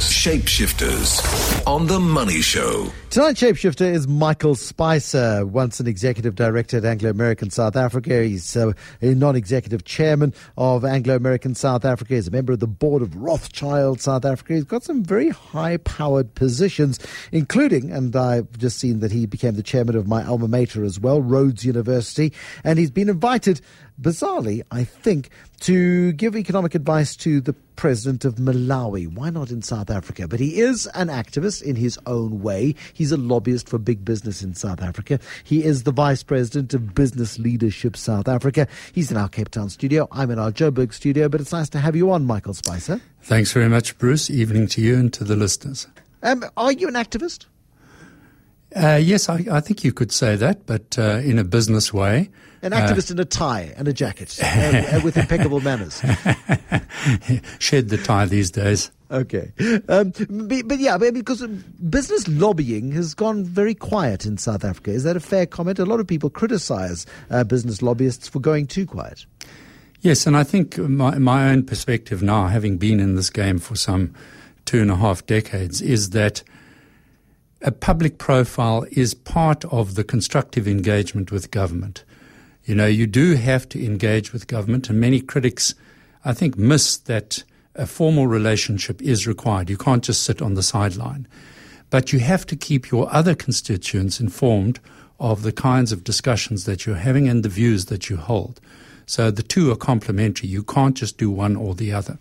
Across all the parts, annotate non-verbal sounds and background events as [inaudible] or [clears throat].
Shapeshifters on The Money Show. Tonight, Shapeshifter is Michael Spicer, once an executive director at Anglo American South Africa. He's uh, a non executive chairman of Anglo American South Africa. He's a member of the board of Rothschild South Africa. He's got some very high powered positions, including, and I've just seen that he became the chairman of my alma mater as well, Rhodes University. And he's been invited bizarrely, I think, to give economic advice to the president of Malawi. Why not in South Africa? But he is an activist in his own way. He's a lobbyist for big business in South Africa. He is the vice president of Business Leadership South Africa. He's in our Cape Town studio. I'm in our Joburg studio, but it's nice to have you on, Michael Spicer. Thanks very much, Bruce. Evening to you and to the listeners. Um, are you an activist? Uh, yes, I, I, think you could say that, but uh, in a business way. An activist uh, in a tie and a jacket [laughs] uh, with impeccable manners. [laughs] Shed the tie these days. Okay. Um, but, but, yeah, because business lobbying has gone very quiet in South Africa. Is that a fair comment? A lot of people criticize uh, business lobbyists for going too quiet. Yes, and I think my, my own perspective now, having been in this game for some two and a half decades, is that a public profile is part of the constructive engagement with government. You know, you do have to engage with government, and many critics, I think, miss that a formal relationship is required. You can't just sit on the sideline. But you have to keep your other constituents informed of the kinds of discussions that you're having and the views that you hold. So the two are complementary. You can't just do one or the other.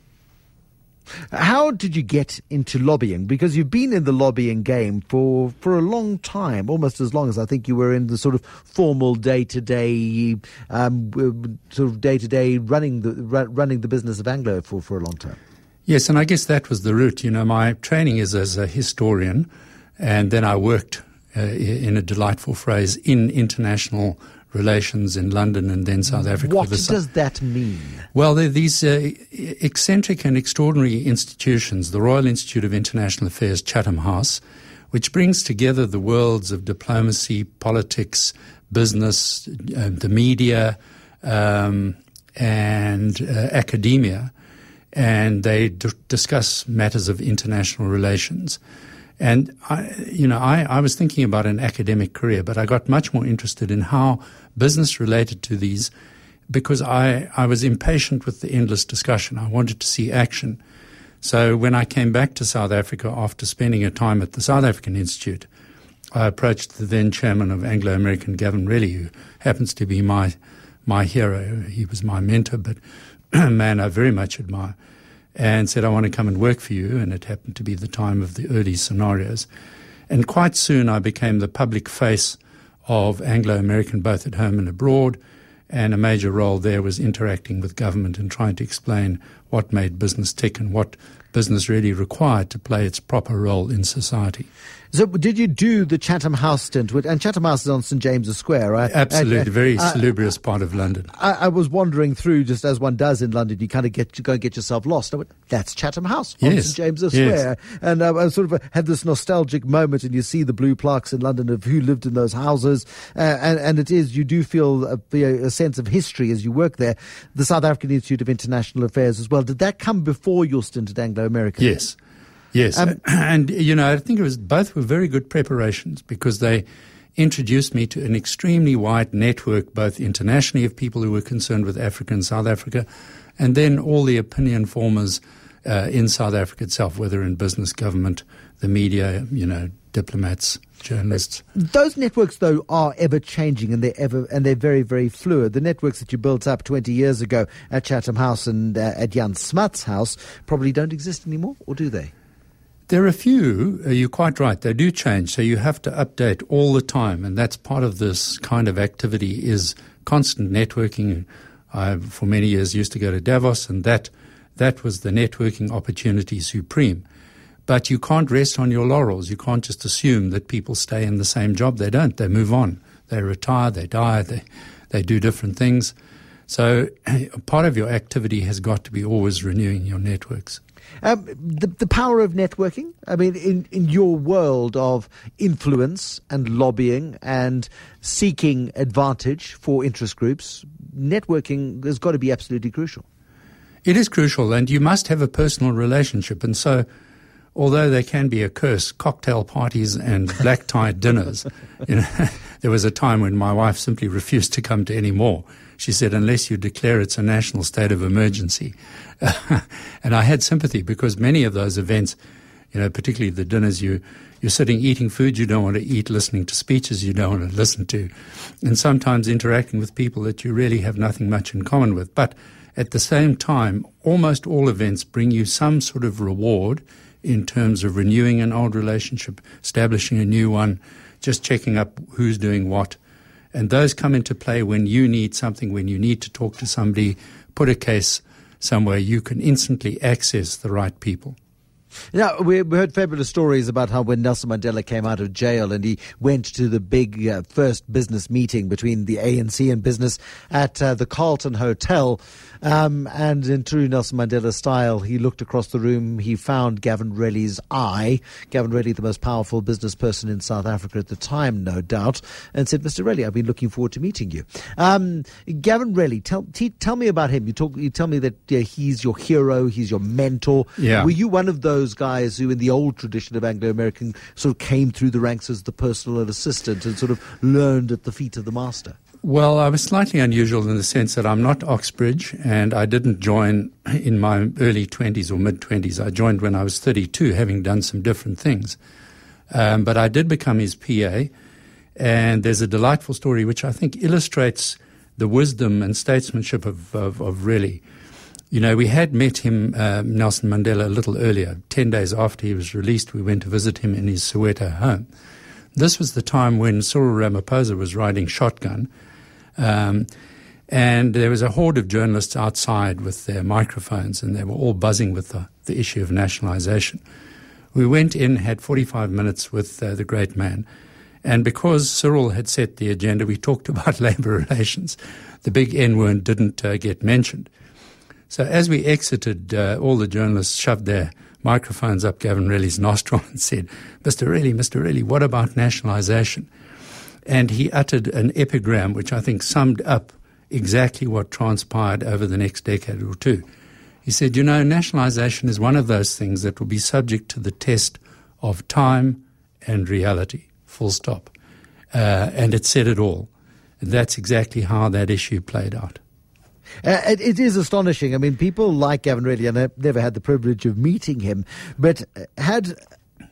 How did you get into lobbying? Because you've been in the lobbying game for, for a long time, almost as long as I think you were in the sort of formal day to day, sort of day to day running the running the business of Anglo for, for a long time. Yes, and I guess that was the route. You know, my training is as a historian, and then I worked uh, in a delightful phrase in international relations in London and then South Africa. What does that mean? Well, these uh, eccentric and extraordinary institutions, the Royal Institute of International Affairs, Chatham House, which brings together the worlds of diplomacy, politics, business, uh, the media, um, and uh, academia, and they d- discuss matters of international relations. And I, you know, I, I was thinking about an academic career, but I got much more interested in how business related to these because I, I was impatient with the endless discussion. I wanted to see action. So when I came back to South Africa after spending a time at the South African Institute, I approached the then chairman of Anglo American, Gavin Relly, who happens to be my my hero. He was my mentor, but a [clears throat] man I very much admire and said, I want to come and work for you. And it happened to be the time of the early scenarios. And quite soon I became the public face of Anglo American, both at home and abroad. And a major role there was interacting with government and trying to explain what made business tick and what business really required to play its proper role in society. So, did you do the Chatham House stint? With, and Chatham House is on St James's Square, right? Absolutely, uh, very uh, salubrious part of London. I, I, was wandering through, just as one does in London, you kind of get you go and get yourself lost. I went, that's Chatham House on yes. St James's yes. Square, and uh, I sort of had this nostalgic moment, and you see the blue plaques in London of who lived in those houses, uh, and, and it is you do feel a, a sense of history as you work there. The South African Institute of International Affairs as well. Did that come before your stint at Anglo American? Yes. Yes, um, [clears throat] and you know, I think it was both were very good preparations because they introduced me to an extremely wide network, both internationally of people who were concerned with Africa and South Africa, and then all the opinion formers uh, in South Africa itself, whether in business, government, the media, you know, diplomats, journalists. Those networks, though, are ever changing and they're ever and they're very, very fluid. The networks that you built up 20 years ago at Chatham House and uh, at Jan Smuts House probably don't exist anymore, or do they? There are a few, uh, you're quite right, they do change. So you have to update all the time. And that's part of this kind of activity is constant networking. I, for many years, used to go to Davos, and that, that was the networking opportunity supreme. But you can't rest on your laurels. You can't just assume that people stay in the same job. They don't. They move on. They retire, they die, they, they do different things. So [clears throat] part of your activity has got to be always renewing your networks. Um, the, the power of networking, I mean, in, in your world of influence and lobbying and seeking advantage for interest groups, networking has got to be absolutely crucial. It is crucial, and you must have a personal relationship. And so, although they can be a curse, cocktail parties and [laughs] black tie dinners. You know, [laughs] there was a time when my wife simply refused to come to any more. She said, unless you declare it's a national state of emergency. [laughs] and I had sympathy because many of those events, you know, particularly the dinners, you, you're sitting eating food you don't want to eat, listening to speeches you don't want to listen to, and sometimes interacting with people that you really have nothing much in common with. But at the same time, almost all events bring you some sort of reward in terms of renewing an old relationship, establishing a new one, just checking up who's doing what. And those come into play when you need something, when you need to talk to somebody, put a case somewhere, you can instantly access the right people. Now, we heard fabulous stories about how when Nelson Mandela came out of jail and he went to the big uh, first business meeting between the ANC and business at uh, the Carlton Hotel, um, and in true Nelson Mandela style, he looked across the room. He found Gavin Relly's eye. Gavin Relly, the most powerful business person in South Africa at the time, no doubt, and said, "Mr. Relly, I've been looking forward to meeting you." Um, Gavin Relly, tell t- tell me about him. You talk. You tell me that he's your hero. He's your mentor. Yeah. Were you one of those guys who, in the old tradition of Anglo-American, sort of came through the ranks as the personal assistant and sort of learned at the feet of the master? Well, I was slightly unusual in the sense that I'm not Oxbridge and I didn't join in my early 20s or mid 20s. I joined when I was 32, having done some different things. Um, but I did become his PA. And there's a delightful story which I think illustrates the wisdom and statesmanship of, of, of Relly. You know, we had met him, um, Nelson Mandela, a little earlier. Ten days after he was released, we went to visit him in his Soweto home. This was the time when Cyril Ramaphosa was riding shotgun um, and there was a horde of journalists outside with their microphones, and they were all buzzing with the, the issue of nationalization. We went in, had 45 minutes with uh, the great man, and because Cyril had set the agenda, we talked [laughs] about labor relations. The big N word didn't uh, get mentioned. So as we exited, uh, all the journalists shoved their microphones up Gavin Relly's nostril [laughs] and said, Mr. Relly, Mr. Relly, what about nationalization? And he uttered an epigram which I think summed up exactly what transpired over the next decade or two. He said, You know, nationalization is one of those things that will be subject to the test of time and reality, full stop. Uh, and it said it all. And that's exactly how that issue played out. Uh, it, it is astonishing. I mean, people like Gavin Relly, and I've never had the privilege of meeting him, but had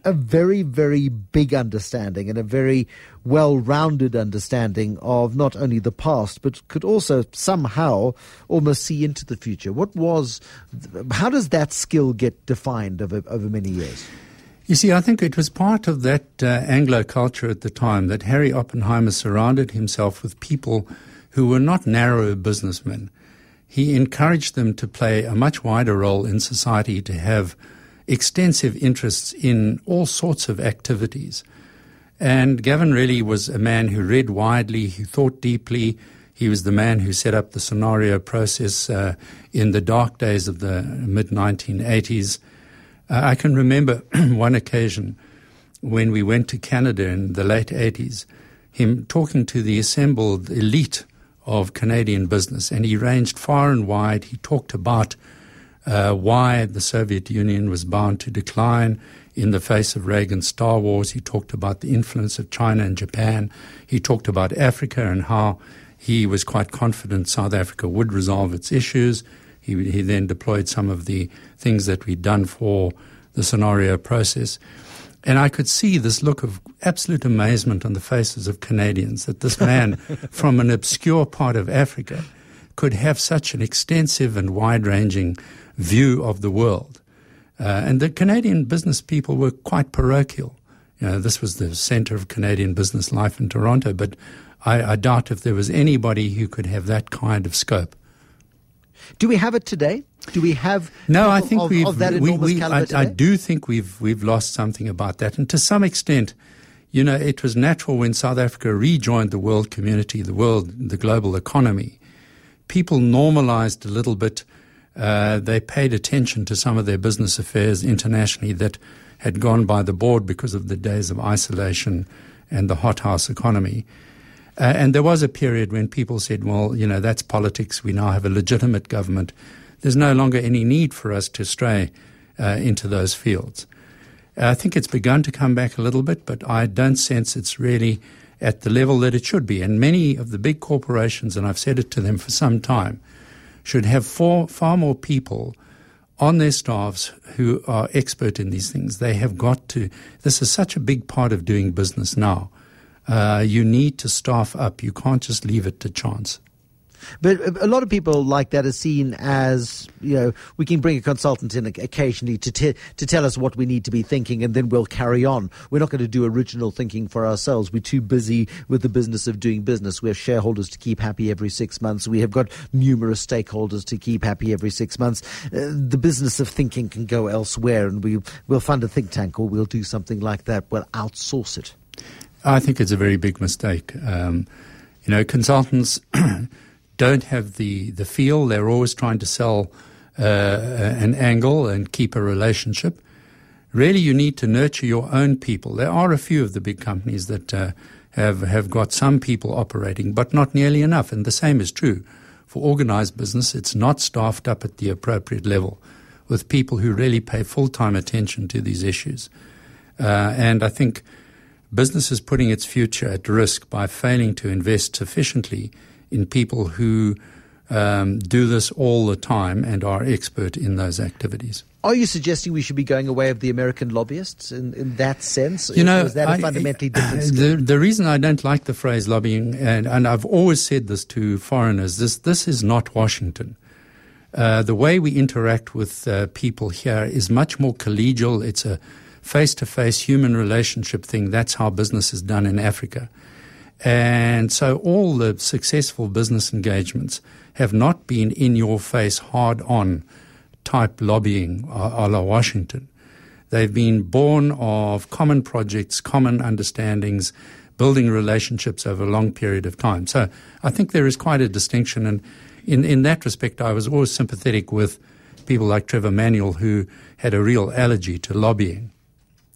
a very, very big understanding and a very well rounded understanding of not only the past, but could also somehow almost see into the future. What was, how does that skill get defined over, over many years? You see, I think it was part of that uh, Anglo culture at the time that Harry Oppenheimer surrounded himself with people who were not narrow businessmen. He encouraged them to play a much wider role in society, to have extensive interests in all sorts of activities. And Gavin Relly was a man who read widely, who thought deeply. He was the man who set up the scenario process uh, in the dark days of the mid 1980s. Uh, I can remember [clears throat] one occasion when we went to Canada in the late 80s, him talking to the assembled elite of Canadian business, and he ranged far and wide. He talked about uh, why the Soviet Union was bound to decline in the face of Reagan's Star Wars. He talked about the influence of China and Japan. He talked about Africa and how he was quite confident South Africa would resolve its issues. He, he then deployed some of the things that we'd done for the scenario process. And I could see this look of absolute amazement on the faces of Canadians that this man [laughs] from an obscure part of Africa could have such an extensive and wide ranging view of the world. Uh, and the Canadian business people were quite parochial. You know, this was the center of Canadian business life in Toronto, but I, I doubt if there was anybody who could have that kind of scope. Do we have it today? Do we have no? I think of, we've. Of that we, we, I, I, do think we've we've lost something about that, and to some extent, you know, it was natural when South Africa rejoined the world community, the world, the global economy. People normalized a little bit uh, they paid attention to some of their business affairs internationally that had gone by the board because of the days of isolation and the hothouse economy. Uh, and there was a period when people said, well, you know, that's politics. We now have a legitimate government. There's no longer any need for us to stray uh, into those fields. I think it's begun to come back a little bit, but I don't sense it's really at the level that it should be. And many of the big corporations, and I've said it to them for some time, should have far, far more people on their staffs who are expert in these things. They have got to, this is such a big part of doing business now. Uh, you need to staff up. You can't just leave it to chance. But a lot of people like that are seen as, you know, we can bring a consultant in occasionally to, te- to tell us what we need to be thinking and then we'll carry on. We're not going to do original thinking for ourselves. We're too busy with the business of doing business. We have shareholders to keep happy every six months. We have got numerous stakeholders to keep happy every six months. Uh, the business of thinking can go elsewhere and we, we'll fund a think tank or we'll do something like that. We'll outsource it. I think it's a very big mistake. Um, you know, consultants [clears throat] don't have the, the feel. They're always trying to sell uh, an angle and keep a relationship. Really, you need to nurture your own people. There are a few of the big companies that uh, have, have got some people operating, but not nearly enough. And the same is true for organized business. It's not staffed up at the appropriate level with people who really pay full time attention to these issues. Uh, and I think business is putting its future at risk by failing to invest sufficiently in people who um, do this all the time and are expert in those activities. Are you suggesting we should be going away of the American lobbyists in, in that sense? You know, is that a fundamentally different? The, the reason I don't like the phrase lobbying, and, and I've always said this to foreigners, this this is not Washington. Uh, the way we interact with uh, people here is much more collegial. It's a face to face human relationship thing. That's how business is done in Africa. And so all the successful business engagements have not been in your face, hard on type lobbying a la Washington. They've been born of common projects, common understandings, building relationships over a long period of time. So I think there is quite a distinction. And in, in that respect, I was always sympathetic with people like Trevor Manuel who had a real allergy to lobbying.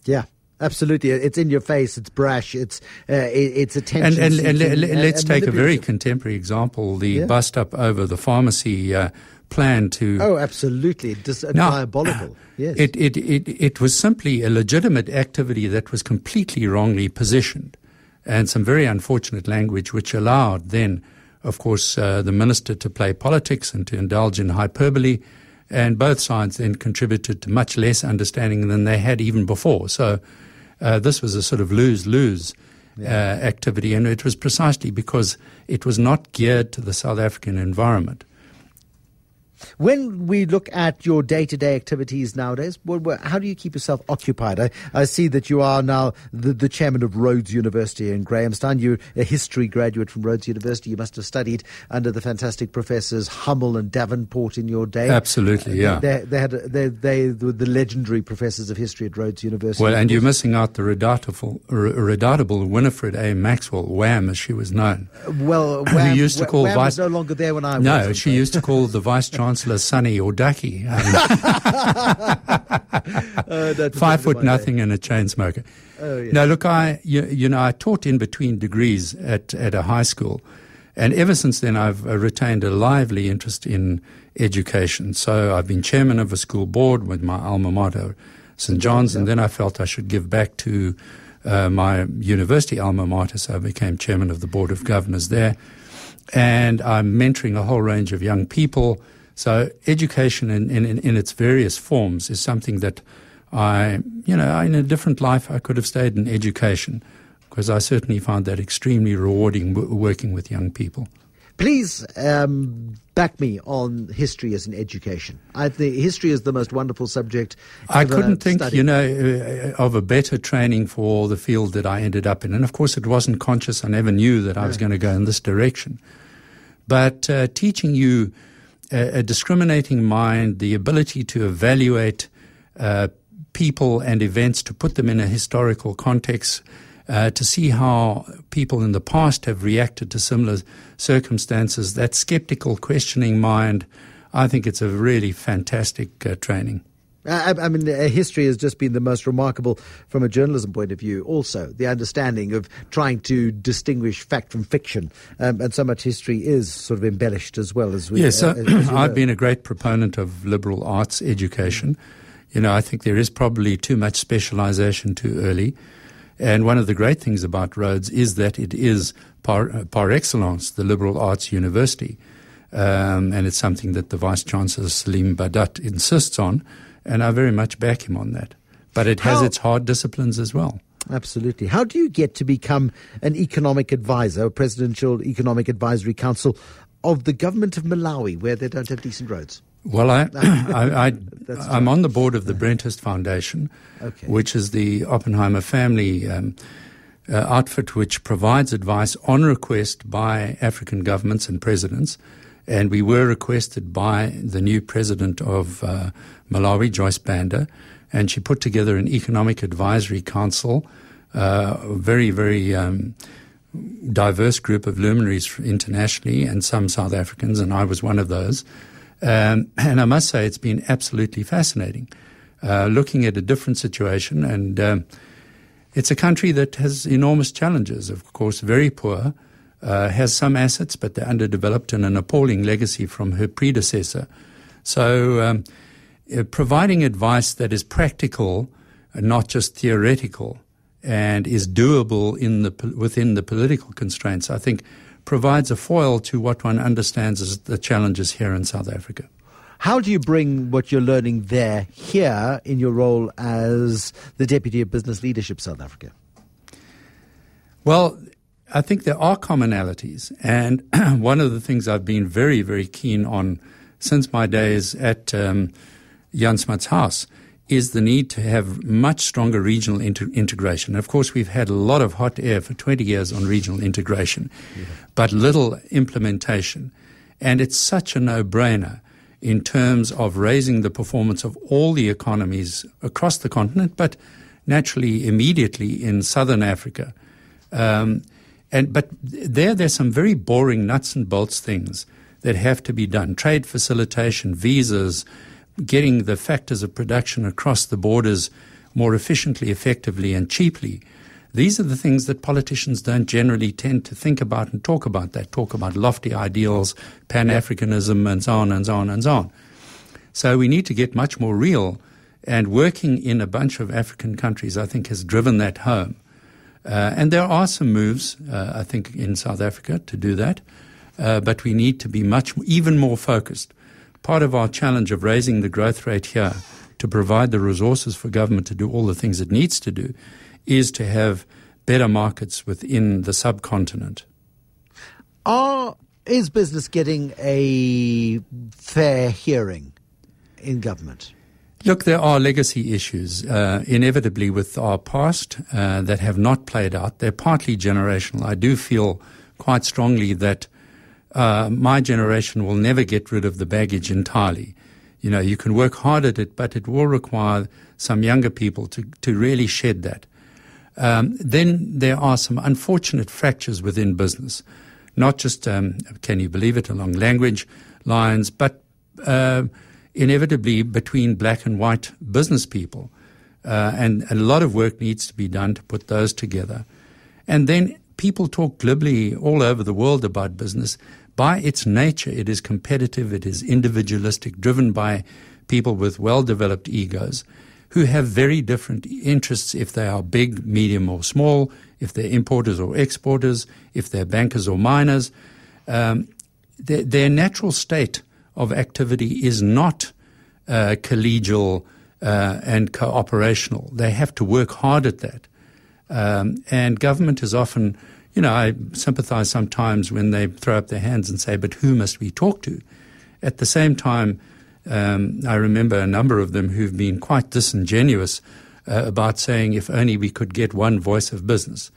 Yeah. Absolutely, it's in your face. It's brash. It's uh, it's attention. And, and, and, and let's and take a very contemporary example: the yeah. bust up over the pharmacy uh, plan to. Oh, absolutely, Dis- now, diabolical. [clears throat] Yes, it, it it it was simply a legitimate activity that was completely wrongly positioned, and some very unfortunate language, which allowed then, of course, uh, the minister to play politics and to indulge in hyperbole. And both sides then contributed to much less understanding than they had even before. So, uh, this was a sort of lose lose yeah. uh, activity, and it was precisely because it was not geared to the South African environment. When we look at your day to day activities nowadays, how do you keep yourself occupied? I, I see that you are now the, the, chairman of Rhodes University in Grahamstown. You're a history graduate from Rhodes University. You must have studied under the fantastic professors Hummel and Davenport in your day. Absolutely, yeah. They, they, had, they, they were the legendary professors of history at Rhodes University. Well, and you're missing out the redoubtable, redoubtable Winifred A. Maxwell, Wham, as she was known. Well, [coughs] Wham, used to call Wham vice, was no longer there when I was. No, she used to call the vice chancellor [laughs] Chancellor Sonny or Ducky. Um, [laughs] uh, five foot nothing and a chain smoker. Oh, yeah. No, look, I you, you, know I taught in between degrees at at a high school, and ever since then I've uh, retained a lively interest in education. So I've been chairman of a school board with my alma mater, St John's, and then I felt I should give back to. Uh, my university alma mater, so I became chairman of the board of governors there. And I'm mentoring a whole range of young people so education in, in, in its various forms is something that I, you know, in a different life I could have stayed in education because I certainly found that extremely rewarding working with young people. Please um, back me on history as an education. I think history is the most wonderful subject. I couldn't think, studied. you know, uh, of a better training for the field that I ended up in. And of course, it wasn't conscious. I never knew that I was going to go in this direction. But uh, teaching you a, a discriminating mind, the ability to evaluate uh, people and events, to put them in a historical context, uh, to see how people in the past have reacted to similar circumstances, that skeptical, questioning mind, I think it's a really fantastic uh, training. I, I, mean, history has just been the most remarkable from a journalism point of view. Also, the understanding of trying to distinguish fact from fiction, um, and so much history is sort of embellished as well as we. Yes, uh, as, as [clears throat] I've been a great proponent of liberal arts education. You know, I think there is probably too much specialization too early. And one of the great things about Rhodes is that it is par, par excellence the liberal arts university. Um, and it's something that the Vice Chancellor Saleem Badat insists on, and I very much back him on that. But it has How- its hard disciplines as well. Absolutely. How do you get to become an economic advisor, a presidential economic advisory council of the government of Malawi, where they don't have decent roads? Well, I, [laughs] I, I, [laughs] I'm on the board of the Brenthurst Foundation, Okay. which is the Oppenheimer family um, uh, outfit which provides advice on request by African governments and presidents. And we were requested by the new president of uh, Malawi, Joyce Banda, and she put together an economic advisory council, uh, a very, very um, diverse group of luminaries internationally and some South Africans, and I was one of those. Um, [clears throat] and I must say, it's been absolutely fascinating uh, looking at a different situation. And um, it's a country that has enormous challenges, of course, very poor, uh, has some assets, but they're underdeveloped and an appalling legacy from her predecessor. So, um, uh, providing advice that is practical and not just theoretical and is doable in the, within the political constraints, I think provides a foil to what one understands as the challenges here in South Africa. How do you bring what you're learning there here in your role as the Deputy of Business Leadership South Africa? Well, I think there are commonalities. And [clears throat] one of the things I've been very, very keen on since my days at um, Jan Smuts House is the need to have much stronger regional inter- integration. Of course, we've had a lot of hot air for 20 years on regional integration, but little implementation. And it's such a no-brainer in terms of raising the performance of all the economies across the continent, but naturally immediately in southern Africa. Um, and but there, there's some very boring nuts and bolts things that have to be done: trade facilitation, visas, getting the factors of production across the borders more efficiently, effectively, and cheaply. These are the things that politicians don't generally tend to think about and talk about. They talk about lofty ideals, Pan Africanism, and so on and so on and so on. So we need to get much more real. And working in a bunch of African countries, I think, has driven that home. Uh, and there are some moves, uh, I think, in South Africa to do that. Uh, but we need to be much, even more focused. Part of our challenge of raising the growth rate here to provide the resources for government to do all the things it needs to do is to have better markets within the subcontinent. Are is business getting a fair hearing in government? Look, there are legacy issues uh, inevitably with our past uh, that have not played out. They're partly generational. I do feel quite strongly that uh, my generation will never get rid of the baggage entirely. You know, you can work hard at it, but it will require some younger people to, to really shed that. Um, then there are some unfortunate fractures within business, not just, um, can you believe it, along language lines, but uh, inevitably between black and white business people. Uh, and a lot of work needs to be done to put those together. And then people talk glibly all over the world about business. By its nature, it is competitive, it is individualistic, driven by people with well developed egos who have very different interests if they are big, medium, or small, if they're importers or exporters, if they're bankers or miners. Um, their, their natural state of activity is not uh, collegial uh, and cooperational. They have to work hard at that. Um, and government is often, you know, I sympathize sometimes when they throw up their hands and say, but who must we talk to? At the same time, um, I remember a number of them who've been quite disingenuous uh, about saying, if only we could get one voice of business.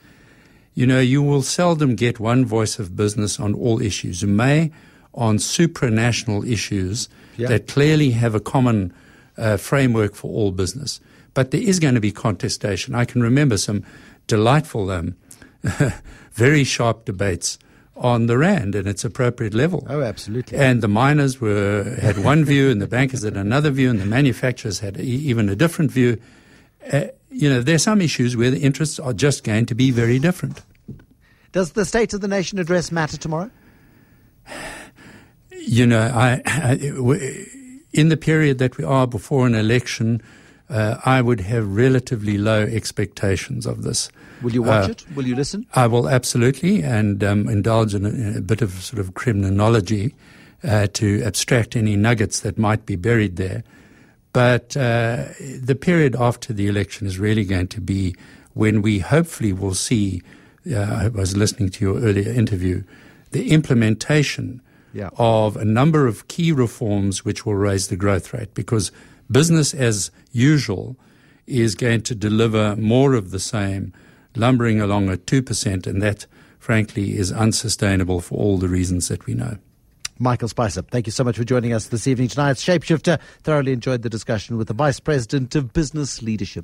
You know, you will seldom get one voice of business on all issues. You may on supranational issues Yeah. that clearly have a common uh, framework for all business. But there is going to be contestation. I can remember some delightful, um, [laughs] very sharp debates on the rand and its appropriate level. Oh, absolutely. And the miners were had one view, and the bankers had another view, and the manufacturers had e- even a different view. Uh, you know, there are some issues where the interests are just going to be very different. Does the State of the Nation address matter tomorrow? You know, I, I, in the period that we are before an election, uh, I would have relatively low expectations of this. Will you watch uh, it? Will you listen? I will absolutely, and um, indulge in a, in a, bit of sort of Kremlinology uh, to abstract any nuggets that might be buried there. But uh, the period after the election is really going to be when we hopefully will see. Uh, I was listening to your earlier interview, the implementation yeah. of a number of key reforms which will raise the growth rate because business as usual is going to deliver more of the same, lumbering along at 2%, and that, frankly, is unsustainable for all the reasons that we know. Michael Spicer, thank you so much for joining us this evening tonight. Shapeshifter thoroughly enjoyed the discussion with the Vice President of Business Leadership.